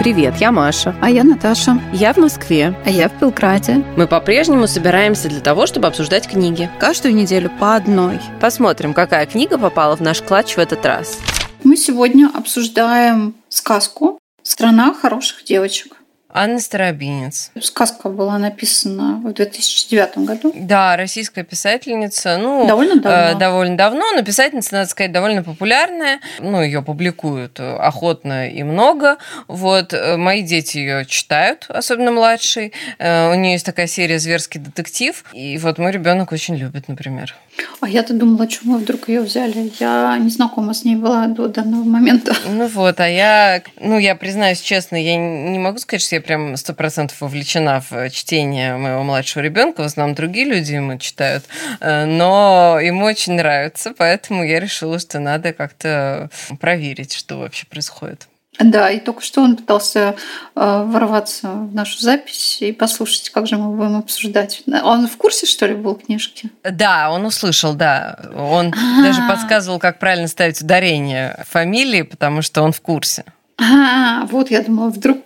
Привет, я Маша. А я Наташа. Я в Москве. А я в Белграде. Мы по-прежнему собираемся для того, чтобы обсуждать книги. Каждую неделю по одной. Посмотрим, какая книга попала в наш клатч в этот раз. Мы сегодня обсуждаем сказку «Страна хороших девочек». Анна Старобинец. Сказка была написана в 2009 году. Да, российская писательница. Ну, довольно давно. Э, довольно давно, но писательница, надо сказать, довольно популярная. Ну, ее публикуют охотно и много. Вот, э, мои дети ее читают, особенно младший. Э, у нее есть такая серия «Зверский детектив». И вот мой ребенок очень любит, например. А я-то думала, почему мы вдруг ее взяли. Я не знакома с ней была до данного момента. Ну вот, а я, ну, я признаюсь честно, я не могу сказать, что я прям сто процентов вовлечена в чтение моего младшего ребенка. В основном другие люди ему читают. Э, но ему очень нравится, поэтому я решила, что надо как-то проверить, что вообще происходит. Да, и только что он пытался э, ворваться в нашу запись и послушать, как же мы будем обсуждать. Он в курсе, что ли, был книжки? Да, он услышал, да. Он А-а-а. даже подсказывал, как правильно ставить ударение фамилии, потому что он в курсе. А, вот я думала, вдруг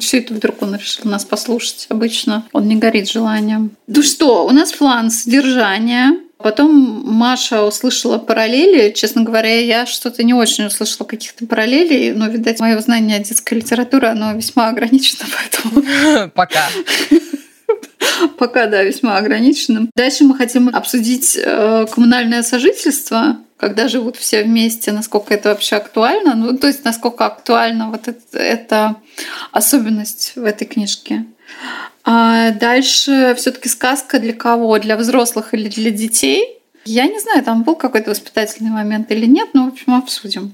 что это вдруг он решил нас послушать? Обычно он не горит желанием. Ну что, у нас план содержания. Потом Маша услышала параллели. Честно говоря, я что-то не очень услышала каких-то параллелей, но, видать, мое знание детской литературы, оно весьма ограничено, поэтому... Пока. Пока, да, весьма ограниченным. Дальше мы хотим обсудить э, коммунальное сожительство, когда живут все вместе, насколько это вообще актуально. Ну, то есть, насколько актуальна вот это, эта особенность в этой книжке. А дальше все-таки сказка для кого? Для взрослых или для детей? Я не знаю, там был какой-то воспитательный момент или нет, но, в общем, обсудим.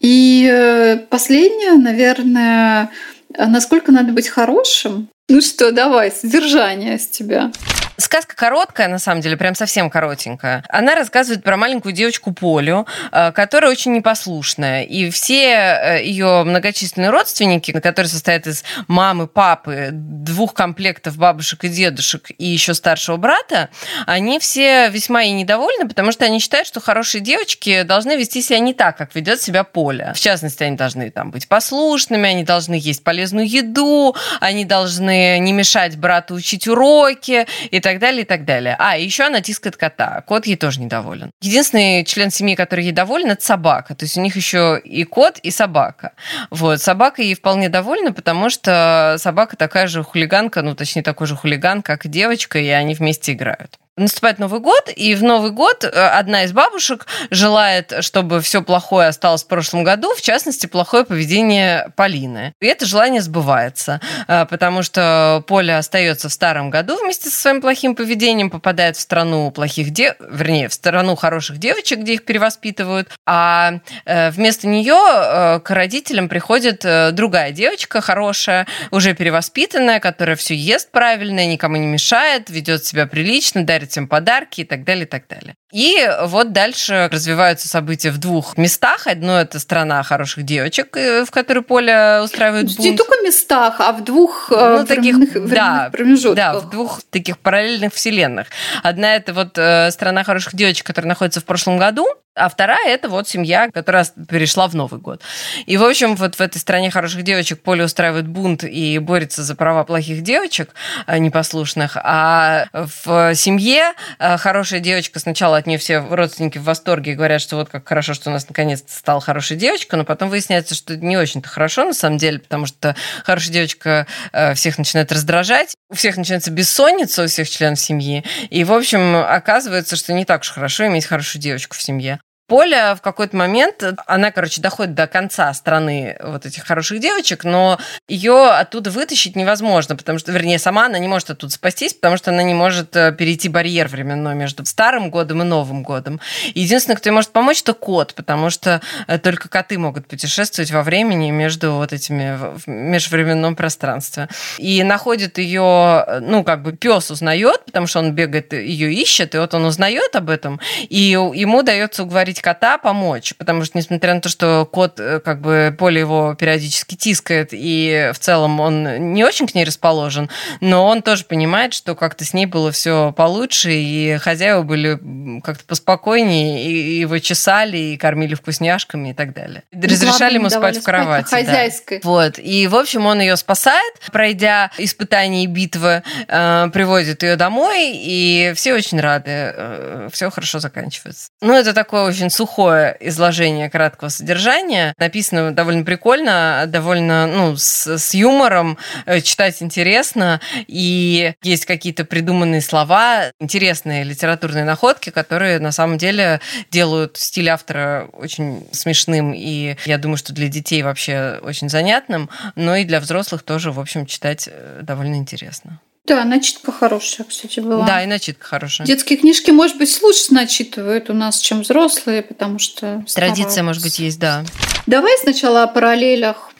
И э, последнее, наверное, насколько надо быть хорошим. Ну что, давай, содержание с тебя. Сказка короткая, на самом деле, прям совсем коротенькая. Она рассказывает про маленькую девочку Полю, э, которая очень непослушная. И все э, ее многочисленные родственники, которые состоят из мамы, папы, двух комплектов бабушек и дедушек и еще старшего брата, они все весьма и недовольны, потому что они считают, что хорошие девочки должны вести себя не так, как ведет себя Поля. В частности, они должны там быть послушными, они должны есть полезную еду, они должны не мешать брату учить уроки и так далее, и так далее. А, еще она тискает кота. Кот ей тоже недоволен. Единственный член семьи, который ей доволен, это собака. То есть у них еще и кот, и собака. Вот. Собака ей вполне довольна, потому что собака такая же хулиганка, ну, точнее, такой же хулиган, как и девочка, и они вместе играют наступает Новый год, и в Новый год э, одна из бабушек желает, чтобы все плохое осталось в прошлом году, в частности, плохое поведение Полины. И это желание сбывается, э, потому что Поля остается в старом году вместе со своим плохим поведением, попадает в страну плохих дев... вернее, в страну хороших девочек, где их перевоспитывают, а э, вместо нее к родителям приходит другая девочка хорошая, уже перевоспитанная, которая все ест правильно, никому не мешает, ведет себя прилично, дарит дарить им подарки и так далее, и так далее. И вот дальше развиваются события в двух местах. Одно это страна хороших девочек, э, в которой Поля устраивает бунт. Не только местах, а в двух э, ну, таких, да, промежутках. Да, в двух таких параллельных вселенных. Одна это вот э, страна хороших девочек, которая находится в прошлом году, а вторая это вот семья, которая перешла в Новый год. И, в общем, вот в этой стране хороших девочек Поля устраивает бунт и борется за права плохих девочек непослушных. А в семье хорошая девочка сначала от нее все родственники в восторге и говорят, что вот как хорошо, что у нас наконец-то стала хорошая девочка, но потом выясняется, что не очень-то хорошо на самом деле, потому что хорошая девочка э, всех начинает раздражать, у всех начинается бессонница у всех членов семьи, и, в общем, оказывается, что не так уж хорошо иметь хорошую девочку в семье. Поля в какой-то момент, она, короче, доходит до конца страны вот этих хороших девочек, но ее оттуда вытащить невозможно, потому что, вернее, сама она не может оттуда спастись, потому что она не может э, перейти барьер временной между старым годом и Новым годом. Единственное, кто ей может помочь, это кот, потому что э, только коты могут путешествовать во времени между вот этими в межвременном пространстве. И находит ее, э, ну, как бы пес узнает, потому что он бегает, ее ищет, и вот он узнает об этом, и ему дается уговорить уговорить кота помочь, потому что, несмотря на то, что кот, э, как бы, поле его периодически тискает, и в целом он не очень к ней расположен, но он тоже понимает, что как-то с ней было все получше, и хозяева были как-то поспокойнее, и его чесали, и кормили вкусняшками и так далее. Ну, Разрешали ему спать в кровати. Спать хозяйской. Да. Вот. И, в общем, он ее спасает, пройдя испытания и битвы, э, приводит ее домой, и все очень рады. Э, все хорошо заканчивается. Ну, это такое очень сухое изложение краткого содержания. Написано довольно прикольно, довольно, ну, с, с юмором, э, читать интересно, и есть какие-то придуманные слова, интересные литературные находки, которые на самом деле делают стиль автора очень смешным, и я думаю, что для детей вообще очень занятным, но и для взрослых тоже, в общем, читать э, довольно интересно. Да, начитка хорошая, кстати, была. Да, и начитка хорошая. Детские книжки, может быть, лучше начитывают у нас, чем взрослые, потому что... Традиция, может быть, есть, да. Давай сначала о параллелях.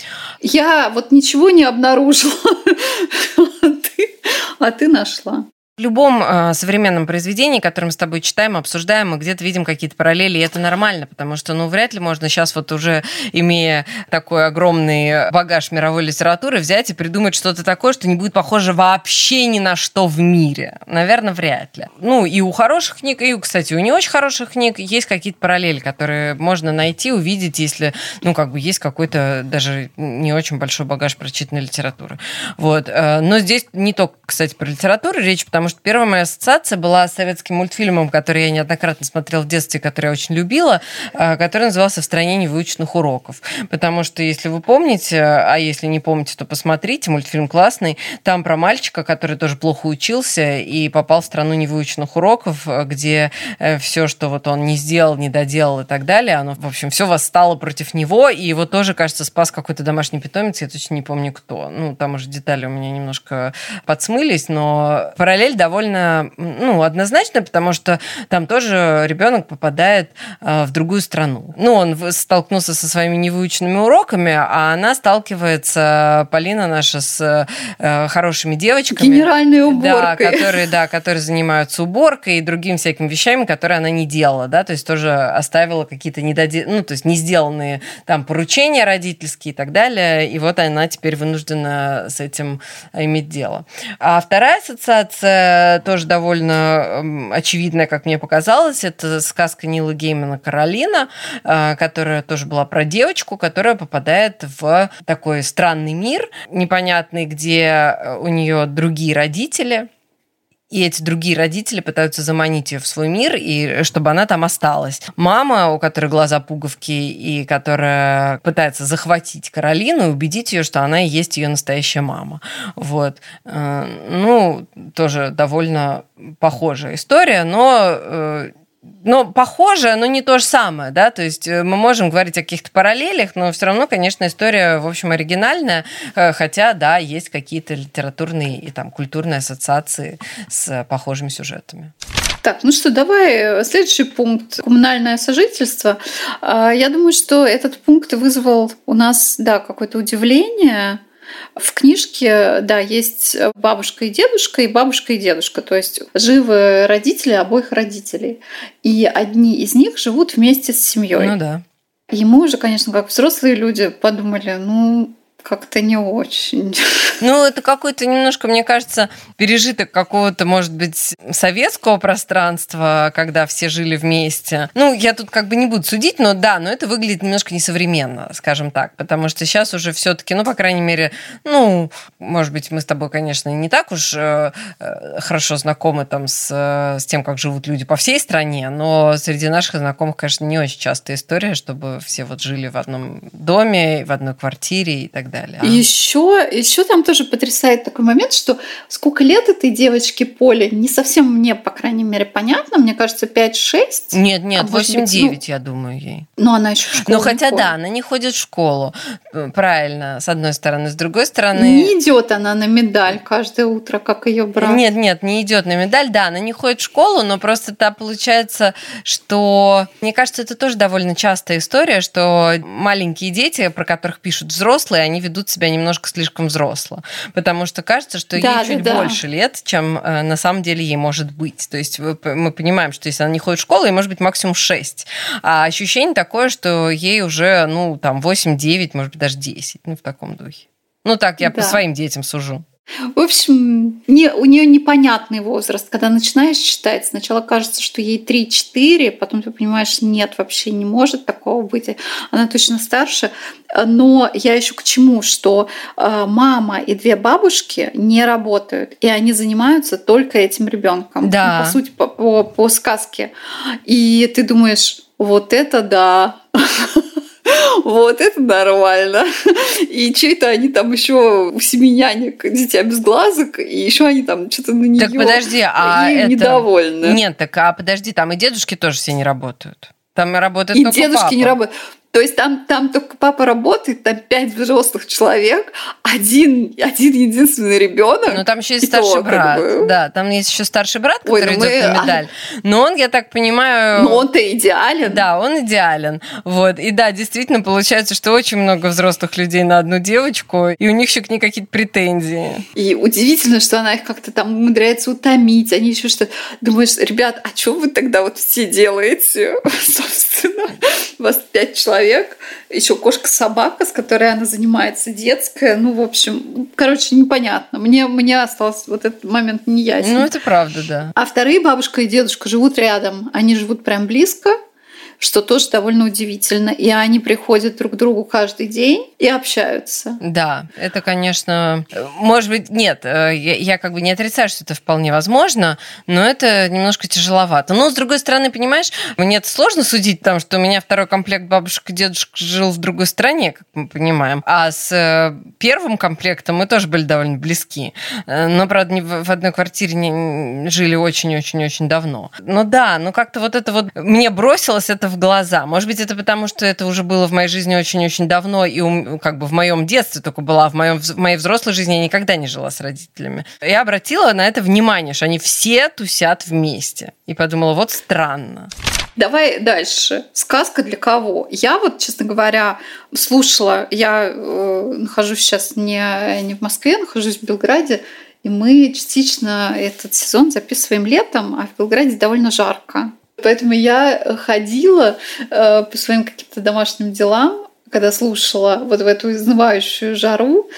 Я вот ничего не обнаружила, а ты нашла. В любом э, современном произведении, которое мы с тобой читаем, обсуждаем, мы где-то видим какие-то параллели, и это нормально, потому что, ну, вряд ли можно сейчас вот уже, имея такой огромный багаж мировой литературы, взять и придумать что-то такое, что не будет похоже вообще ни на что в мире. Наверное, вряд ли. Ну, и у хороших книг, и, кстати, у не очень хороших книг есть какие-то параллели, которые можно найти, увидеть, если, ну, как бы есть какой-то даже не очень большой багаж прочитанной литературы. Вот. Э, но здесь не только, кстати, про литературу речь, потому потому что первая моя ассоциация была с советским мультфильмом, который я неоднократно смотрела в детстве, который я очень любила, а, который назывался «В стране невыученных уроков». Потому что, если вы помните, а если не помните, то посмотрите, мультфильм классный, там про мальчика, который тоже плохо учился и попал в страну невыученных уроков, где э, все, что вот он не сделал, не доделал и так далее, оно, в общем, все восстало против него, и его тоже, кажется, спас какой-то домашний питомец, я точно не помню кто. Ну, там уже детали у меня немножко подсмылись, но параллель цель довольно ну, однозначная, потому что там тоже ребенок попадает э, в другую страну. Ну, он столкнулся со своими невыученными уроками, а она сталкивается, Полина наша, с э, хорошими девочками. Генеральной уборкой. Да, которые, да, которые занимаются уборкой и другими всякими вещами, которые она не делала, да, то есть тоже оставила какие-то недоде... ну, то есть не сделанные там поручения родительские и так далее, и вот она теперь вынуждена с этим иметь дело. А вторая ассоциация тоже довольно очевидная, как мне показалось. Это сказка Нила Геймана «Каролина», э, которая тоже была про девочку, которая попадает в такой странный мир, непонятный, где у нее другие родители, и эти другие родители пытаются заманить ее в свой мир, и чтобы она там осталась. Мама, у которой глаза пуговки, и которая пытается захватить Каролину и убедить ее, что она и есть ее настоящая мама. Вот. Э, ну, тоже довольно похожая история, но но похоже, но не то же самое, да, то есть э, мы можем говорить о каких-то параллелях, но все равно, конечно, история, в общем, оригинальная, э, хотя, да, есть какие-то литературные и там культурные ассоциации с похожими сюжетами. Так, ну что, давай э, следующий пункт. Коммунальное сожительство. А, я думаю, что этот пункт вызвал у нас, да, какое-то удивление, в книжке, да, есть бабушка и дедушка, и бабушка и дедушка, то есть живы родители обоих родителей. И одни из них живут вместе с семьей. Ну да. И мы уже, конечно, как взрослые люди подумали, ну, как-то не очень. Ну, это какой-то немножко, мне кажется, пережиток какого-то, может быть, советского пространства, когда все жили вместе. Ну, я тут как бы не буду судить, но да, но это выглядит немножко несовременно, скажем так, потому что сейчас уже все-таки, ну, по крайней мере, ну, может быть, мы с тобой, конечно, не так уж э, э хорошо знакомы там с, э, с тем, как живут люди по всей стране, но среди наших знакомых, конечно, не очень частая история, чтобы все вот жили в одном доме, в одной квартире и так далее далее. А? Еще, еще там тоже потрясает такой момент, что сколько лет этой девочке Поле, не совсем мне, по крайней мере, понятно. Мне кажется, 5-6. Нет, нет, 8-9, ну, я думаю, ей. Но она еще в школу. Ну, хотя да, она не ходит в школу. Правильно, с одной стороны. С другой стороны... Не идет она на медаль каждое утро, как ее брат. Нет, нет, не идет на медаль. Да, она не ходит в школу, но просто так получается, что... Мне кажется, это тоже довольно частая история, что маленькие дети, про которых пишут взрослые, они ведут себя немножко слишком взросло. Потому что кажется, что да, ей чуть да. больше лет, чем э, на самом деле ей может быть. То есть мы понимаем, что если она не ходит в школу, ей может быть максимум 6. А ощущение такое, что ей уже, ну, там, 8-9, может быть, даже 10. Ну, в таком духе. Ну, так я да. по своим детям сужу. В общем, не, у нее непонятный возраст. Когда начинаешь читать, сначала кажется, что ей 3-4, потом ты понимаешь, нет, вообще не может такого быть. Она точно старше. Но я еще к чему, что э, мама и две бабушки не работают, и они занимаются только этим ребенком. Да. Ну, по сути, по, по, по сказке. И ты думаешь, вот это да. Вот это нормально. И что это они там еще у семи нянек, дитя без глазок, и еще они там что-то на нее Так подожди, а это... недовольны. Нет, так а подожди, там и дедушки тоже все не работают. Там работает и только дедушки папа. не работают. То есть там, там только папа работает, там пять взрослых человек, один, один единственный ребенок. Ну там еще есть старший то, брат. Как бы... Да, там есть еще старший брат, который Ой, ну идет мы... на медаль. Но он, я так понимаю. Но он-то идеален. Да, он идеален. Вот. И да, действительно получается, что очень много взрослых людей на одну девочку, и у них еще к ней какие-то претензии. И удивительно, что она их как-то там умудряется утомить. Они еще что думаешь, ребят, а что вы тогда вот все делаете? Собственно, у вас пять человек человек, еще кошка-собака, с которой она занимается, детская. Ну, в общем, короче, непонятно. Мне, мне остался вот этот момент не ясен. Ну, это правда, да. А вторые бабушка и дедушка живут рядом. Они живут прям близко что тоже довольно удивительно. И они приходят друг к другу каждый день и общаются. Да, это, конечно, может быть, нет, э, я, я как бы не отрицаю, что это вполне возможно, но это немножко тяжеловато. Но, с другой стороны, понимаешь, мне это сложно судить, там, что у меня второй комплект бабушек и дедушек жил в другой стране, как мы понимаем, а с э, первым комплектом мы тоже были довольно близки. Э, но, правда, в одной квартире не жили очень-очень-очень давно. Но да, ну как-то вот это вот мне бросилось это в глаза. Может быть, это потому, что это уже было в моей жизни очень-очень давно, и как бы в моем детстве только была, в, моем, в моей взрослой жизни я никогда не жила с родителями. Я обратила на это внимание, что они все тусят вместе. И подумала, вот странно. Давай дальше. Сказка для кого? Я вот, честно говоря, слушала, я э, нахожусь сейчас не, не в Москве, нахожусь в Белграде, и мы частично этот сезон записываем летом, а в Белграде довольно жарко. Поэтому я ходила э, по своим каким-то домашним делам, когда слушала вот в эту изнывающую жару,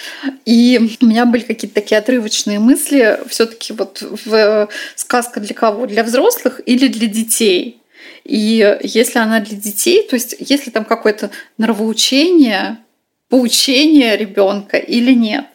и у меня были какие-то такие отрывочные мысли, все-таки вот в сказка для кого? Для взрослых или для детей? И если она для детей, то есть если там какое-то нравоучение, поучение ребенка или нет.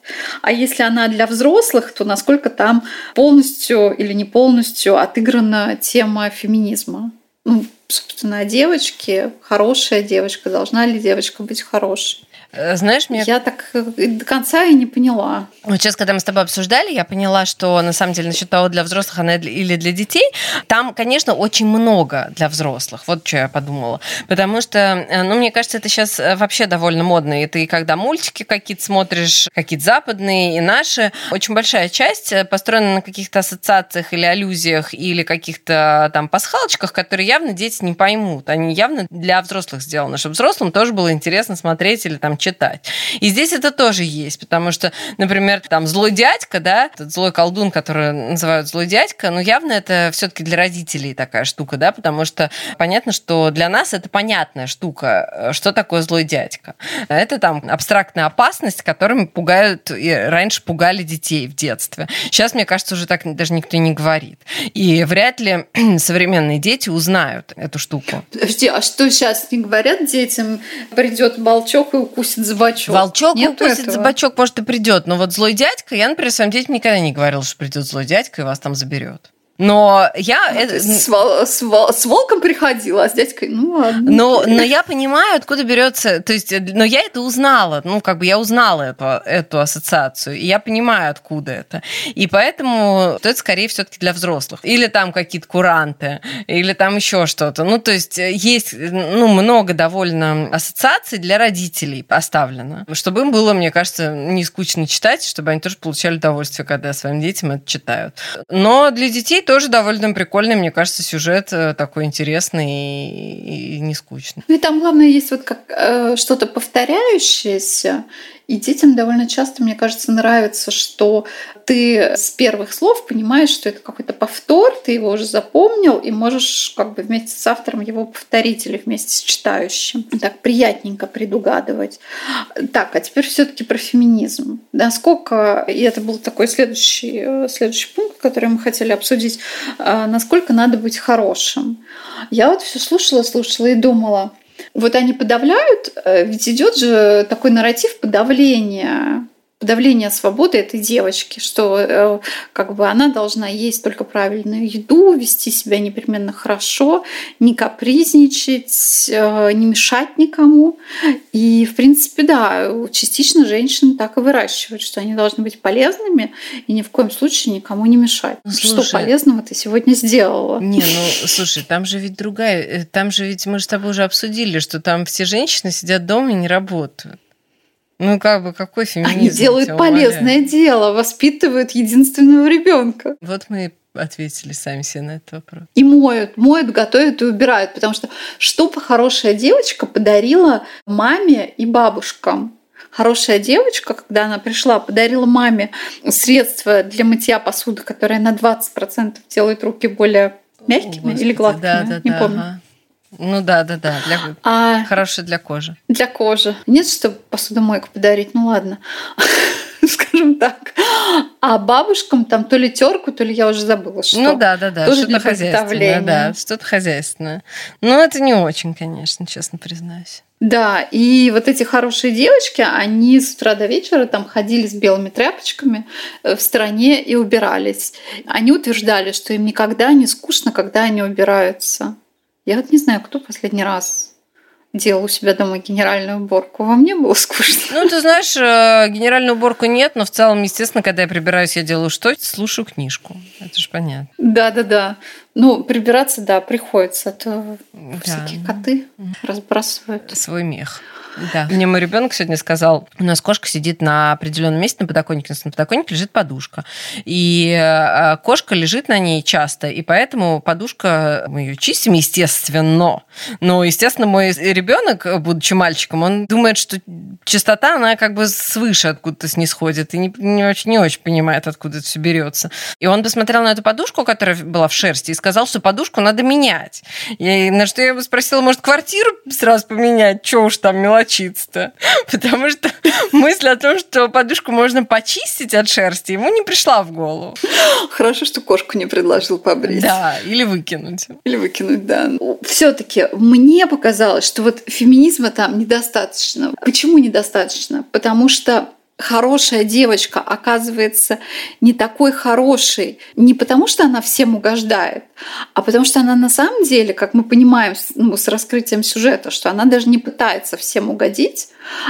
А если она для взрослых, то насколько там полностью или не полностью отыграна тема феминизма? Ну, собственно, о девочке, хорошая девочка, должна ли девочка быть хорошей? Э, знаешь, мне... Я так э, до конца и не поняла. Вот сейчас, когда мы с тобой обсуждали, я поняла, что на самом деле насчет того, для взрослых она или для детей, там, конечно, очень много для взрослых. Вот что я подумала. Потому что, э, ну, мне кажется, это сейчас вообще довольно модно. И ты, когда мультики какие-то смотришь, какие-то западные и наши, очень большая часть построена на каких-то ассоциациях или аллюзиях, или каких-то там пасхалочках, которые явно дети не поймут. Они явно для взрослых сделаны, чтобы взрослым тоже было интересно смотреть или там читать. И здесь это тоже есть, потому что, например, там злой дядька, да, этот злой колдун, который называют злой дядька, ну явно это все-таки для родителей такая штука, да, потому что понятно, что для нас это понятная штука, что такое злой дядька. Это там абстрактная опасность, которыми пугают, и раньше пугали детей в детстве. Сейчас, мне кажется, уже так даже никто не говорит. И вряд ли современные дети узнают эту штуку. Подожди, а что сейчас не говорят детям? Придет волчок и укусит укусит за. Волчок Нет укусит этого? за может, и придет. Но вот злой дядька, я, например, своим детям никогда не говорил, что придет злой дядька и вас там заберет. Но я... Ну, это... с, вол... с, вол... с волком приходила, а с дядькой, ну ладно. Но, но я понимаю, откуда берется... То есть, но я это узнала. Ну, как бы я узнала эту, эту ассоциацию. И я понимаю, откуда это. И поэтому это скорее все-таки для взрослых. Или там какие-то куранты, или там еще что-то. Ну, то есть, есть ну, много довольно ассоциаций для родителей поставлено. Чтобы им было, мне кажется, не скучно читать, чтобы они тоже получали удовольствие, когда своим детям это читают. Но для детей тоже довольно прикольный, мне кажется, сюжет э, такой интересный и, и не скучный. Ну и там, главное, есть вот как э, что-то повторяющееся, И детям довольно часто, мне кажется, нравится, что ты с первых слов понимаешь, что это какой-то повтор, ты его уже запомнил и можешь как бы вместе с автором его повторить или вместе с читающим. Так приятненько предугадывать. Так, а теперь все таки про феминизм. Насколько, и это был такой следующий, следующий пункт, который мы хотели обсудить, а, насколько надо быть хорошим. Я вот все слушала, слушала и думала, вот они подавляют, э, ведь идет же такой нарратив подавления подавление свободы этой девочки, что э, как бы она должна есть только правильную еду, вести себя непременно хорошо, не капризничать, э, не мешать никому. И, в принципе, да, частично женщины так и выращивают, что они должны быть полезными и ни в коем случае никому не мешать. Ну, слушай, что полезного ты сегодня сделала? Не, ну, слушай, там же ведь другая, э, там же ведь мы с тобой уже обсудили, что там все женщины сидят дома и не работают. Ну, как бы, какой феминизм? Они делают полезное дело, воспитывают единственного ребенка. Вот мы ответили сами себе на этот вопрос. И моют, моют, готовят и убирают, потому что что-то хорошая девочка подарила маме и бабушкам. Хорошая девочка, когда она пришла, подарила маме средства для мытья посуды, которые на 20% делают руки более мягкими Господи, или гладкими, да, да, не да, помню. Ага. Ну да, да, да. Для... А... Хорошая для кожи. Для кожи. Нет, чтобы посудомойку подарить, ну ладно. скажем так. А бабушкам там то ли терку, то ли я уже забыла, что. Ну да, да, да. Тоже что-то хозяйственное. Да, что-то хозяйственное. Но это не очень, конечно, честно признаюсь. Да, и вот эти хорошие девочки, они с утра до вечера там ходили с белыми тряпочками э, в стране и убирались. Они утверждали, что им никогда не скучно, когда они убираются. Я вот не знаю, кто последний раз делал у себя дома генеральную уборку. Во мне было скучно. Ну, ты знаешь, э, генеральную уборку нет, но в целом, естественно, когда я прибираюсь, я делаю что? Слушаю книжку. Это же понятно. Да-да-да. Ну, прибираться, да, приходится. А то да. всякие коты разбрасывают. Свой мех. Да. Мне мой ребенок сегодня сказал, у нас кошка сидит на определенном месте на подоконнике, на подоконнике лежит подушка. И э, кошка лежит на ней часто, и поэтому подушка, мы ее чистим, естественно. Но, естественно, мой ребенок, будучи мальчиком, он думает, что чистота, она как бы свыше откуда-то снисходит, и не, не, очень, не очень понимает, откуда это все берется. И он посмотрел на эту подушку, которая была в шерсти, и сказал, что подушку надо менять. И на что я его спросила, может, квартиру сразу поменять? Что уж там мелочь мелочиться. Потому что мысль о том, что подушку можно почистить от шерсти, ему не пришла в голову. Хорошо, что кошку не предложил побрить. Да, или выкинуть. Или выкинуть, да. Все-таки мне показалось, что вот феминизма там недостаточно. Почему недостаточно? Потому что хорошая девочка оказывается не такой хорошей не потому, что она всем угождает, а потому что она на самом деле, как мы понимаем ну, с раскрытием сюжета, что она даже не пытается всем угодить.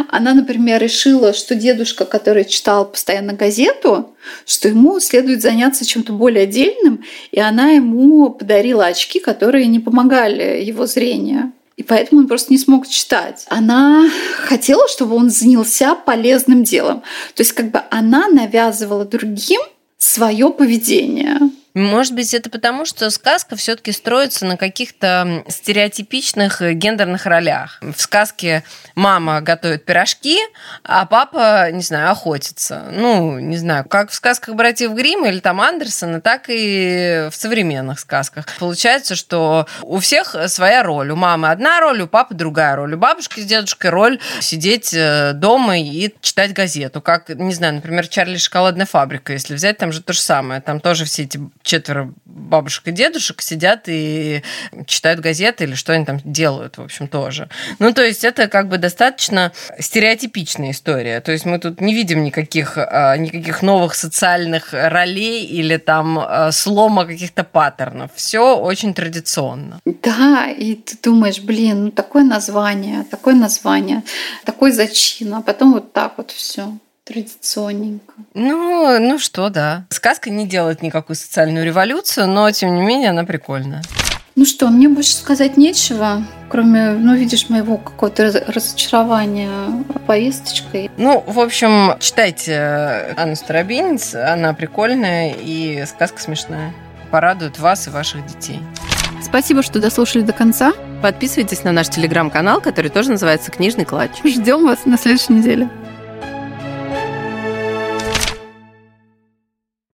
Она, например, решила, что дедушка, который читал постоянно газету, что ему следует заняться чем-то более отдельным, и она ему подарила очки, которые не помогали его зрению и поэтому он просто не смог читать. Она хотела, чтобы он занялся полезным делом. То есть как бы она навязывала другим свое поведение. Может быть, это потому, что сказка все-таки строится на каких-то стереотипичных гендерных ролях. В сказке мама готовит пирожки, а папа, не знаю, охотится. Ну, не знаю, как в сказках братьев Гримма или там Андерсона, так и в современных сказках. Получается, что у всех своя роль. У мамы одна роль, у папы другая роль. У бабушки с дедушкой роль сидеть э, дома и читать газету. Как, не знаю, например, Чарли шоколадная фабрика, если взять, там же то же самое. Там тоже все эти четверо бабушек и дедушек сидят и читают газеты или что они там делают, в общем, тоже. Ну, то есть это как бы достаточно стереотипичная история. То есть мы тут не видим никаких, а, никаких новых социальных ролей или там а, слома каких-то паттернов. Все очень традиционно. Да, и ты думаешь, блин, ну такое название, такое название, такой зачин, а потом вот так вот все традиционненько. Ну, ну что, да. Сказка не делает никакую социальную революцию, но тем не менее она прикольная. Ну что, мне больше сказать нечего, кроме, ну, видишь, моего какого-то разочарования повесточкой. Ну, в общем, читайте Анну Старобинец, она прикольная и сказка смешная. Порадует вас и ваших детей. Спасибо, что дослушали до конца. Подписывайтесь на наш телеграм-канал, который тоже называется «Книжный клатч». Ждем вас на следующей неделе.